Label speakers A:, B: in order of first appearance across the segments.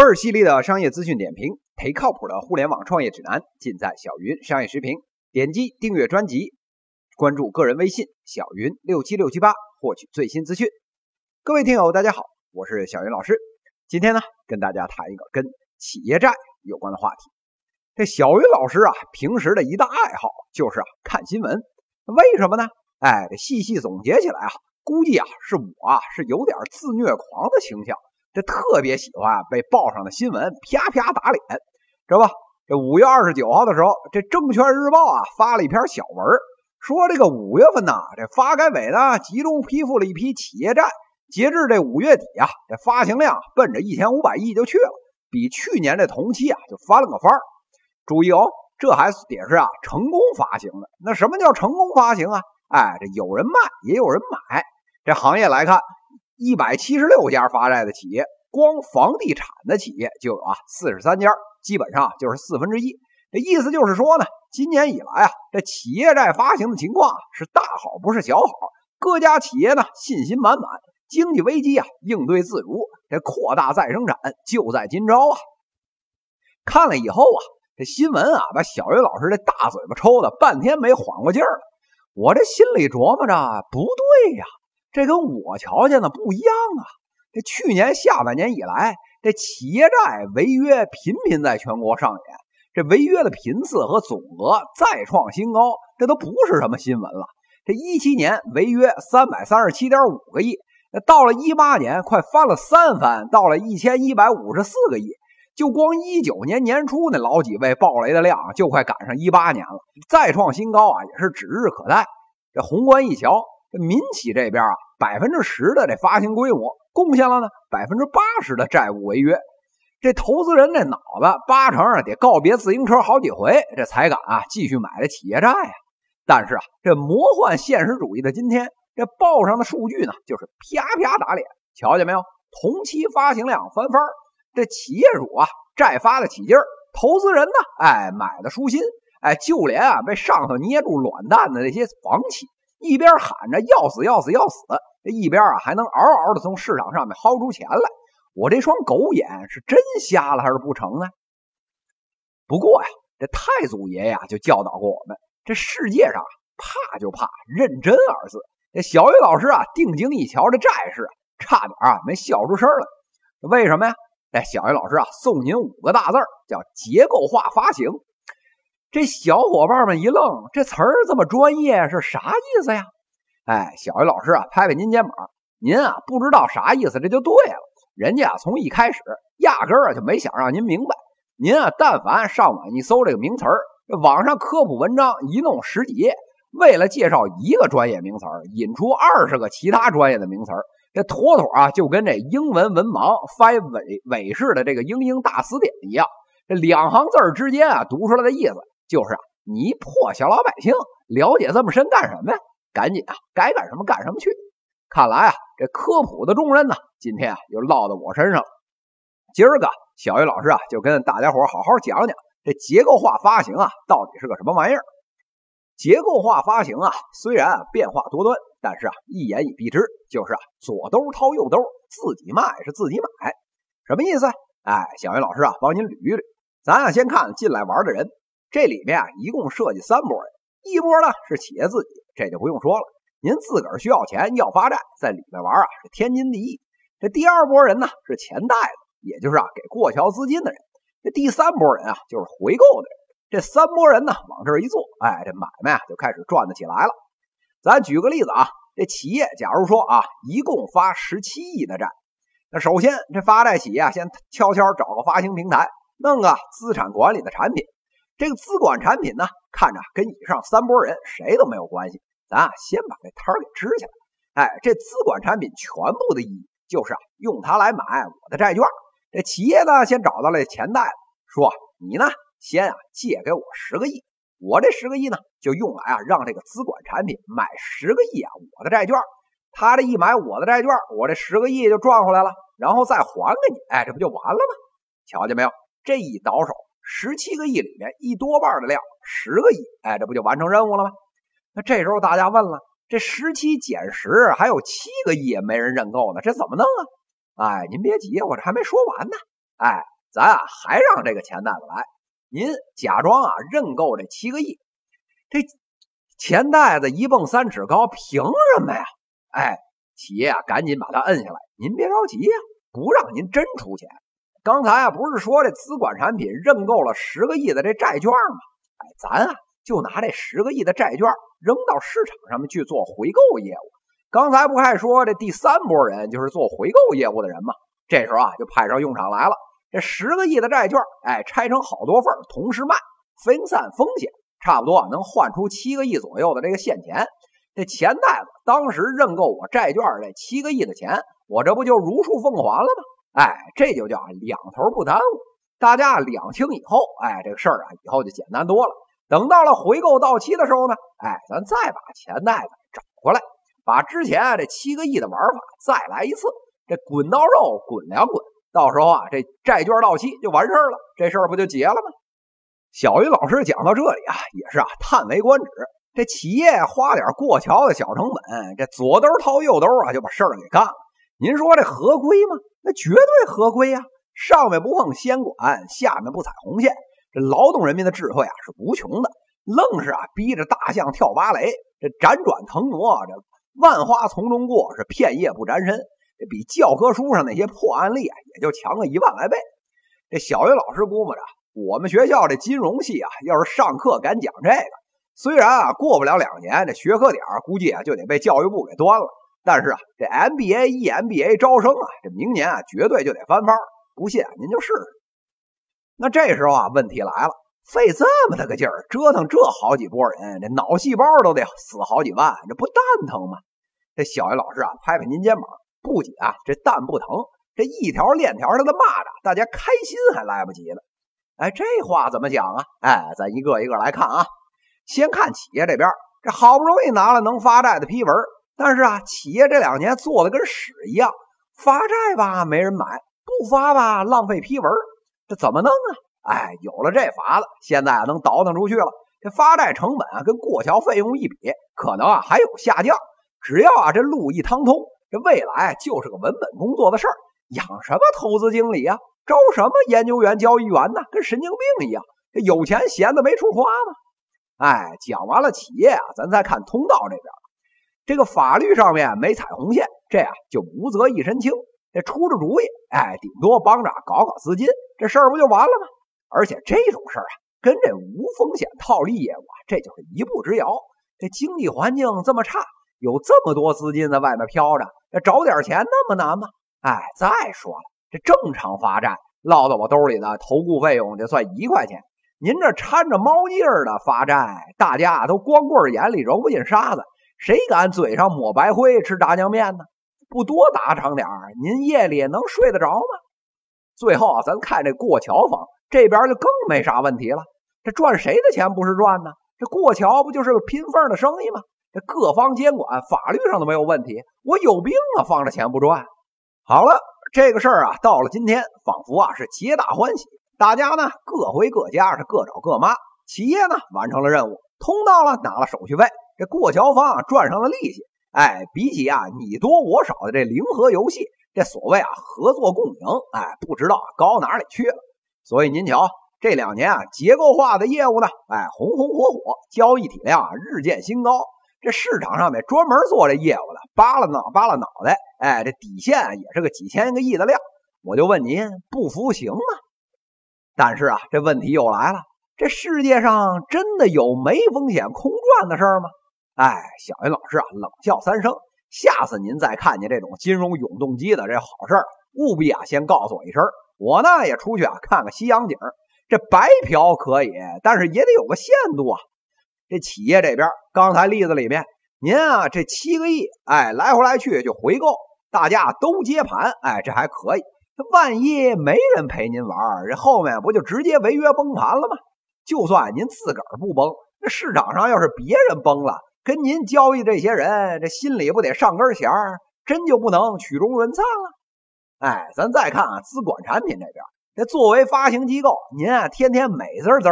A: 倍儿犀利的商业资讯点评，忒靠谱的互联网创业指南，尽在小云商业时评。点击订阅专辑，关注个人微信小云六七六七八，获取最新资讯。各位听友，大家好，我是小云老师。今天呢，跟大家谈一个跟企业债有关的话题。这小云老师啊，平时的一大爱好就是啊看新闻。为什么呢？哎，这细细总结起来啊，估计啊是我啊是有点自虐狂的倾向。这特别喜欢被报上的新闻啪啪打脸，知道吧？这五月二十九号的时候，这《证券日报》啊发了一篇小文，说这个五月份呢，这发改委呢集中批复了一批企业债，截至这五月底啊，这发行量奔着一千五百亿就去了，比去年这同期啊就翻了个番儿。注意哦，这还得是啊成功发行的。那什么叫成功发行啊？哎，这有人卖，也有人买。这行业来看。一百七十六家发债的企业，光房地产的企业就有啊四十三家，基本上就是四分之一。这意思就是说呢，今年以来啊，这企业债发行的情况是大好不是小好，各家企业呢信心满满，经济危机啊应对自如，这扩大再生产就在今朝啊。看了以后啊，这新闻啊把小云老师这大嘴巴抽的半天没缓过劲儿来，我这心里琢磨着不对呀。这跟我瞧见的不一样啊！这去年下半年以来，这企业债违约频频在全国上演，这违约的频次和总额再创新高，这都不是什么新闻了。这一七年违约三百三十七点五个亿，那到了一八年快翻了三番，到了一千一百五十四个亿。就光一九年年初那老几位暴雷的量，就快赶上一八年了，再创新高啊，也是指日可待。这宏观一瞧。民企这边啊，百分之十的这发行规模贡献了呢百分之八十的债务违约。这投资人这脑子八成啊得告别自行车好几回，这才敢啊继续买这企业债呀。但是啊，这魔幻现实主义的今天，这报上的数据呢就是啪啪打脸。瞧见没有？同期发行量翻番这企业主啊债发的起劲儿，投资人呢哎买的舒心，哎就连啊被上头捏住卵蛋的那些房企。一边喊着要死要死要死，一边啊还能嗷嗷的从市场上面薅出钱来。我这双狗眼是真瞎了还是不成呢？不过呀，这太祖爷呀就教导过我们：这世界上怕就怕认真二字。这小雨老师啊定睛一瞧这债市，差点啊没笑出声来。为什么呀？哎，小雨老师啊送您五个大字叫结构化发行。这小伙伴们一愣，这词儿这么专业是啥意思呀？哎，小鱼老师啊，拍拍您肩膀，您啊不知道啥意思，这就对了。人家啊从一开始压根儿就没想让您明白。您啊，但凡上网一搜这个名词儿，这网上科普文章一弄十几页，为了介绍一个专业名词儿，引出二十个其他专业的名词儿，这妥妥啊就跟这英文文盲翻伪伪式的这个英英大词典一样。这两行字儿之间啊读出来的意思。就是啊，你一破小老百姓了解这么深干什么呀？赶紧啊，该干什么干什么去。看来啊，这科普的重任呢，今天啊又落到我身上了。今儿个小鱼老师啊，就跟大家伙好好讲讲这结构化发行啊，到底是个什么玩意儿。结构化发行啊，虽然变化多端，但是啊一言以蔽之，就是啊左兜掏右兜，自己卖是自己买，什么意思？哎，小云老师啊，帮您捋一捋。咱啊先看进来玩的人。这里面啊，一共设计三波人，一波呢是企业自己，这就不用说了，您自个儿需要钱要发债，在里面玩啊是天经地义。这第二波人呢是钱袋子，也就是啊给过桥资金的人。这第三波人啊就是回购的人。这三波人呢往这一坐，哎，这买卖啊就开始赚得起来了。咱举个例子啊，这企业假如说啊一共发十七亿的债，那首先这发债企业啊先悄悄找个发行平台，弄个资产管理的产品。这个资管产品呢，看着跟以上三波人谁都没有关系，咱啊先把这摊儿给支起来。哎，这资管产品全部的意义就是啊，用它来买我的债券。这企业呢，先找到了钱袋子，说你呢，先啊借给我十个亿，我这十个亿呢，就用来啊让这个资管产品买十个亿啊我的债券。他这一买我的债券，我这十个亿就赚回来了，然后再还给你，哎，这不就完了吗？瞧见没有？这一倒手。十七个亿里面一多半的量，十个亿，哎，这不就完成任务了吗？那这时候大家问了，这十七减十还有七个亿也没人认购呢，这怎么弄啊？哎，您别急，我这还没说完呢。哎，咱啊还让这个钱袋子来，您假装啊认购这七个亿。这钱袋子一蹦三尺高，凭什么呀？哎，企业啊赶紧把它摁下来，您别着急呀，不让您真出钱。刚才啊不是说这资管产品认购了十个亿的这债券吗？哎，咱啊就拿这十个亿的债券扔到市场上面去做回购业务。刚才不还说这第三波人就是做回购业务的人吗？这时候啊就派上用场来了。这十个亿的债券，哎，拆成好多份同时卖，分散风险，差不多能换出七个亿左右的这个现钱。这钱袋子当时认购我债券这七个亿的钱，我这不就如数奉还了吗？哎，这就叫两头不耽误。大家两清以后，哎，这个事儿啊以后就简单多了。等到了回购到期的时候呢，哎，咱再把钱袋子找回来。把之前啊这七个亿的玩法再来一次，这滚刀肉滚两滚，到时候啊，这债券到期就完事儿了，这事儿不就结了吗？小云老师讲到这里啊，也是啊叹为观止。这企业花点过桥的小成本，这左兜掏右兜啊，就把事儿给干了。您说这合规吗？那绝对合规呀！上面不碰先管，下面不踩红线，这劳动人民的智慧啊是无穷的，愣是啊逼着大象跳芭蕾，这辗转腾挪这。万花丛中过，是片叶不沾身。这比教科书上那些破案例啊，也就强个一万来倍。这小云老师估摸着，我们学校这金融系啊，要是上课敢讲这个，虽然啊过不了两年，这学科点估计啊就得被教育部给端了。但是啊，这 MBA、EMBA 招生啊，这明年啊绝对就得翻番。不信您就试试。那这时候啊，问题来了。费这么大个劲儿折腾这好几波人，这脑细胞都得死好几万，这不蛋疼吗？这小云老师啊，拍拍您肩膀，不仅啊这蛋不疼，这一条链条上的蚂蚱，大家开心还来不及呢。哎，这话怎么讲啊？哎，咱一个一个来看啊。先看企业这边，这好不容易拿了能发债的批文，但是啊，企业这两年做的跟屎一样，发债吧没人买，不发吧浪费批文，这怎么弄啊？哎，有了这法子，现在啊能倒腾出去了。这发债成本啊跟过桥费用一比，可能啊还有下降。只要啊这路一趟通，这未来就是个稳本工作的事儿。养什么投资经理啊？招什么研究员、交易员呢？跟神经病一样。这有钱闲的没处花吗？哎，讲完了企业啊，咱再看通道这边。这个法律上面没踩红线，这样就无责一身轻。这出着主意，哎，顶多帮着搞搞资金，这事儿不就完了吗？而且这种事儿啊，跟这无风险套利业务，这就是一步之遥。这经济环境这么差，有这么多资金在外面飘着，这找点钱那么难吗？哎，再说了，这正常发债落到我兜里的投顾费用就算一块钱，您这掺着猫腻儿的发债，大家都光棍眼里揉不进沙子，谁敢嘴上抹白灰吃炸酱面呢？不多打赏点，您夜里能睡得着吗？最后啊，咱看这过桥坊。这边就更没啥问题了，这赚谁的钱不是赚呢？这过桥不就是个拼缝的生意吗？这各方监管法律上都没有问题，我有病啊！放着钱不赚。好了，这个事儿啊，到了今天，仿佛啊是皆大欢喜，大家呢各回各家，是各找各妈。企业呢完成了任务，通道了拿了手续费，这过桥方啊赚上了利息。哎，比起啊你多我少的这零和游戏，这所谓啊合作共赢，哎，不知道高哪里去了。所以您瞧，这两年啊，结构化的业务呢，哎，红红火火，交易体量啊日渐新高。这市场上面专门做这业务的，扒拉脑扒拉脑袋，哎，这底线也是个几千个亿的量。我就问您，不服行吗？但是啊，这问题又来了，这世界上真的有没风险空赚的事儿吗？哎，小云老师啊，冷笑三声。下次您再看见这种金融永动机的这好事儿，务必啊先告诉我一声。我呢也出去啊看看西洋景这白嫖可以，但是也得有个限度啊。这企业这边，刚才例子里面，您啊这七个亿，哎来回来去就回购，大家都接盘，哎这还可以。万一没人陪您玩，这后面不就直接违约崩盘了吗？就算您自个儿不崩，这市场上要是别人崩了，跟您交易这些人，这心里不得上根弦儿？真就不能曲终人散了？哎，咱再看啊，资管产品这边，这作为发行机构，您啊天天美滋滋的，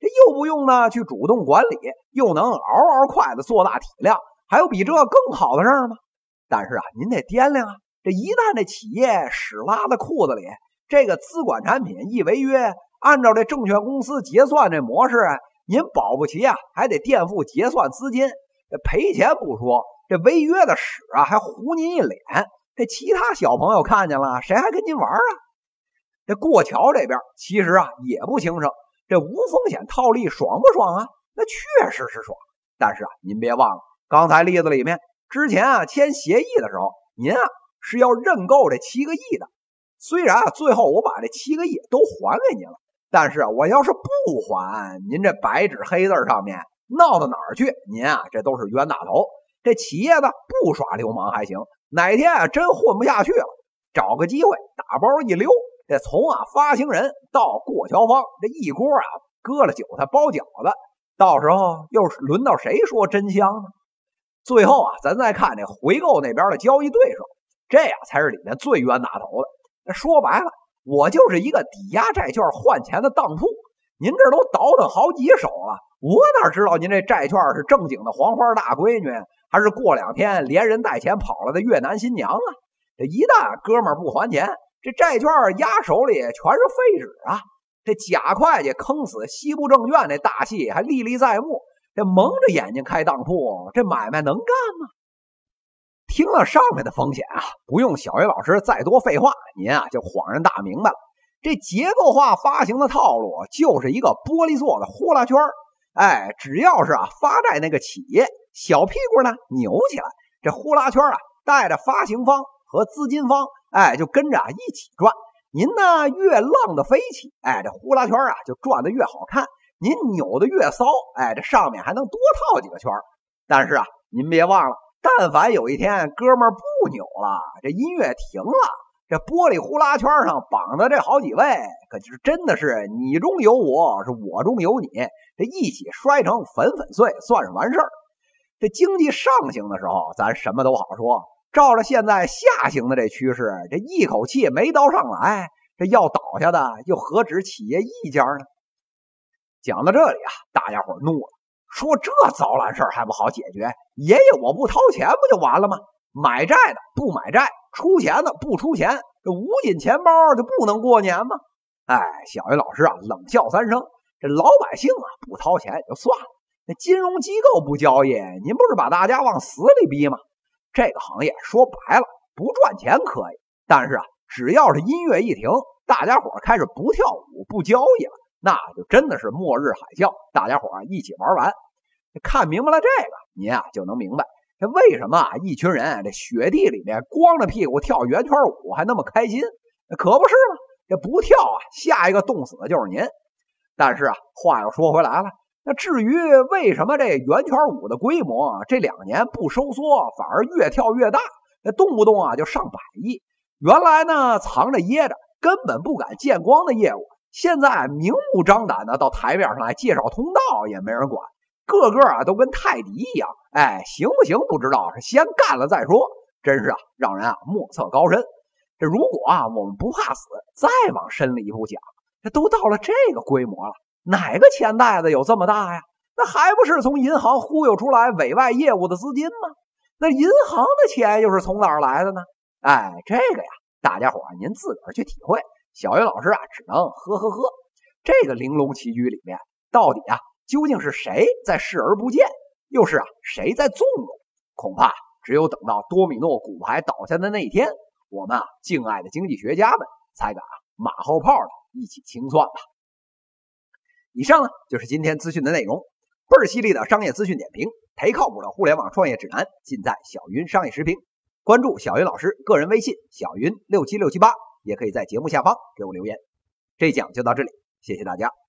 A: 这又不用呢去主动管理，又能嗷嗷快的做大体量，还有比这更好的事儿吗？但是啊，您得掂量啊，这一旦这企业屎拉在裤子里，这个资管产品一违约，按照这证券公司结算这模式，您保不齐啊还得垫付结算资金。这赔钱不说，这违约的屎啊还糊您一脸。这其他小朋友看见了，谁还跟您玩啊？这过桥这边其实啊也不轻省，这无风险套利爽不爽啊？那确实是爽。但是啊，您别忘了刚才例子里面，之前啊签协议的时候，您啊是要认购这七个亿的。虽然啊，最后我把这七个亿都还给您了，但是啊，我要是不还，您这白纸黑字上面闹到哪儿去？您啊，这都是冤大头。这企业呢，不耍流氓还行，哪天啊真混不下去了，找个机会打包一溜，这从啊发行人到过桥方这一锅啊割了韭菜包饺子，到时候又是轮到谁说真香呢？最后啊，咱再看这回购那边的交易对手，这呀才是里面最冤大头的。说白了，我就是一个抵押债券换钱的当铺。您这都倒腾好几手了，我哪知道您这债券是正经的黄花大闺女，还是过两天连人带钱跑了的越南新娘啊？这一旦哥们不还钱，这债券压手里全是废纸啊！这假会计坑死西部证券那大戏还历历在目。这蒙着眼睛开当铺，这买卖能干吗？听了上面的风险啊，不用小云老师再多废话，您啊就恍然大明白了。这结构化发行的套路就是一个玻璃做的呼啦圈哎，只要是啊发债那个企业小屁股呢扭起来，这呼啦圈啊带着发行方和资金方，哎就跟着啊一起转。您呢越浪的飞起，哎这呼啦圈啊就转得越好看。您扭的越骚，哎这上面还能多套几个圈但是啊您别忘了。但凡有一天哥们不扭了，这音乐停了，这玻璃呼啦圈上绑的这好几位，可就是真的是你中有我，是我中有你，这一起摔成粉粉碎，算是完事儿。这经济上行的时候，咱什么都好说；照着现在下行的这趋势，这一口气没倒上来，这要倒下的又何止企业一家呢？讲到这里啊，大家伙怒了。说这糟烂事儿还不好解决？爷爷我不掏钱不就完了吗？买债的不买债，出钱的不出钱，这捂紧钱包就不能过年吗？哎，小云老师啊，冷笑三声。这老百姓啊不掏钱也就算了，那金融机构不交易，您不是把大家往死里逼吗？这个行业说白了不赚钱可以，但是啊，只要是音乐一停，大家伙开始不跳舞不交易了。那就真的是末日海啸，大家伙一起玩完，看明白了这个，您啊就能明白这为什么啊一群人这雪地里面光着屁股跳圆圈舞还那么开心，可不是吗？这不跳啊，下一个冻死的就是您。但是啊，话又说回来了，那至于为什么这圆圈舞的规模这两年不收缩，反而越跳越大，那动不动啊就上百亿？原来呢藏着掖着，根本不敢见光的业务。现在明目张胆的到台面上来介绍通道，也没人管，个个啊都跟泰迪一样。哎，行不行不知道，是先干了再说。真是啊，让人啊莫测高深。这如果啊我们不怕死，再往深了一步讲，这都到了这个规模了，哪个钱袋子有这么大呀？那还不是从银行忽悠出来委外业务的资金吗？那银行的钱又是从哪儿来的呢？哎，这个呀，大家伙您自个儿去体会。小云老师啊，只能呵呵呵。这个玲珑棋局里面，到底啊，究竟是谁在视而不见，又是啊谁在纵容？恐怕只有等到多米诺骨牌倒下的那一天，我们啊敬爱的经济学家们才敢马后炮的一起清算吧。以上呢就是今天资讯的内容，倍儿犀利的商业资讯点评，忒靠谱的互联网创业指南，尽在小云商业时评。关注小云老师个人微信：小云六七六七八。也可以在节目下方给我留言，这一讲就到这里，谢谢大家。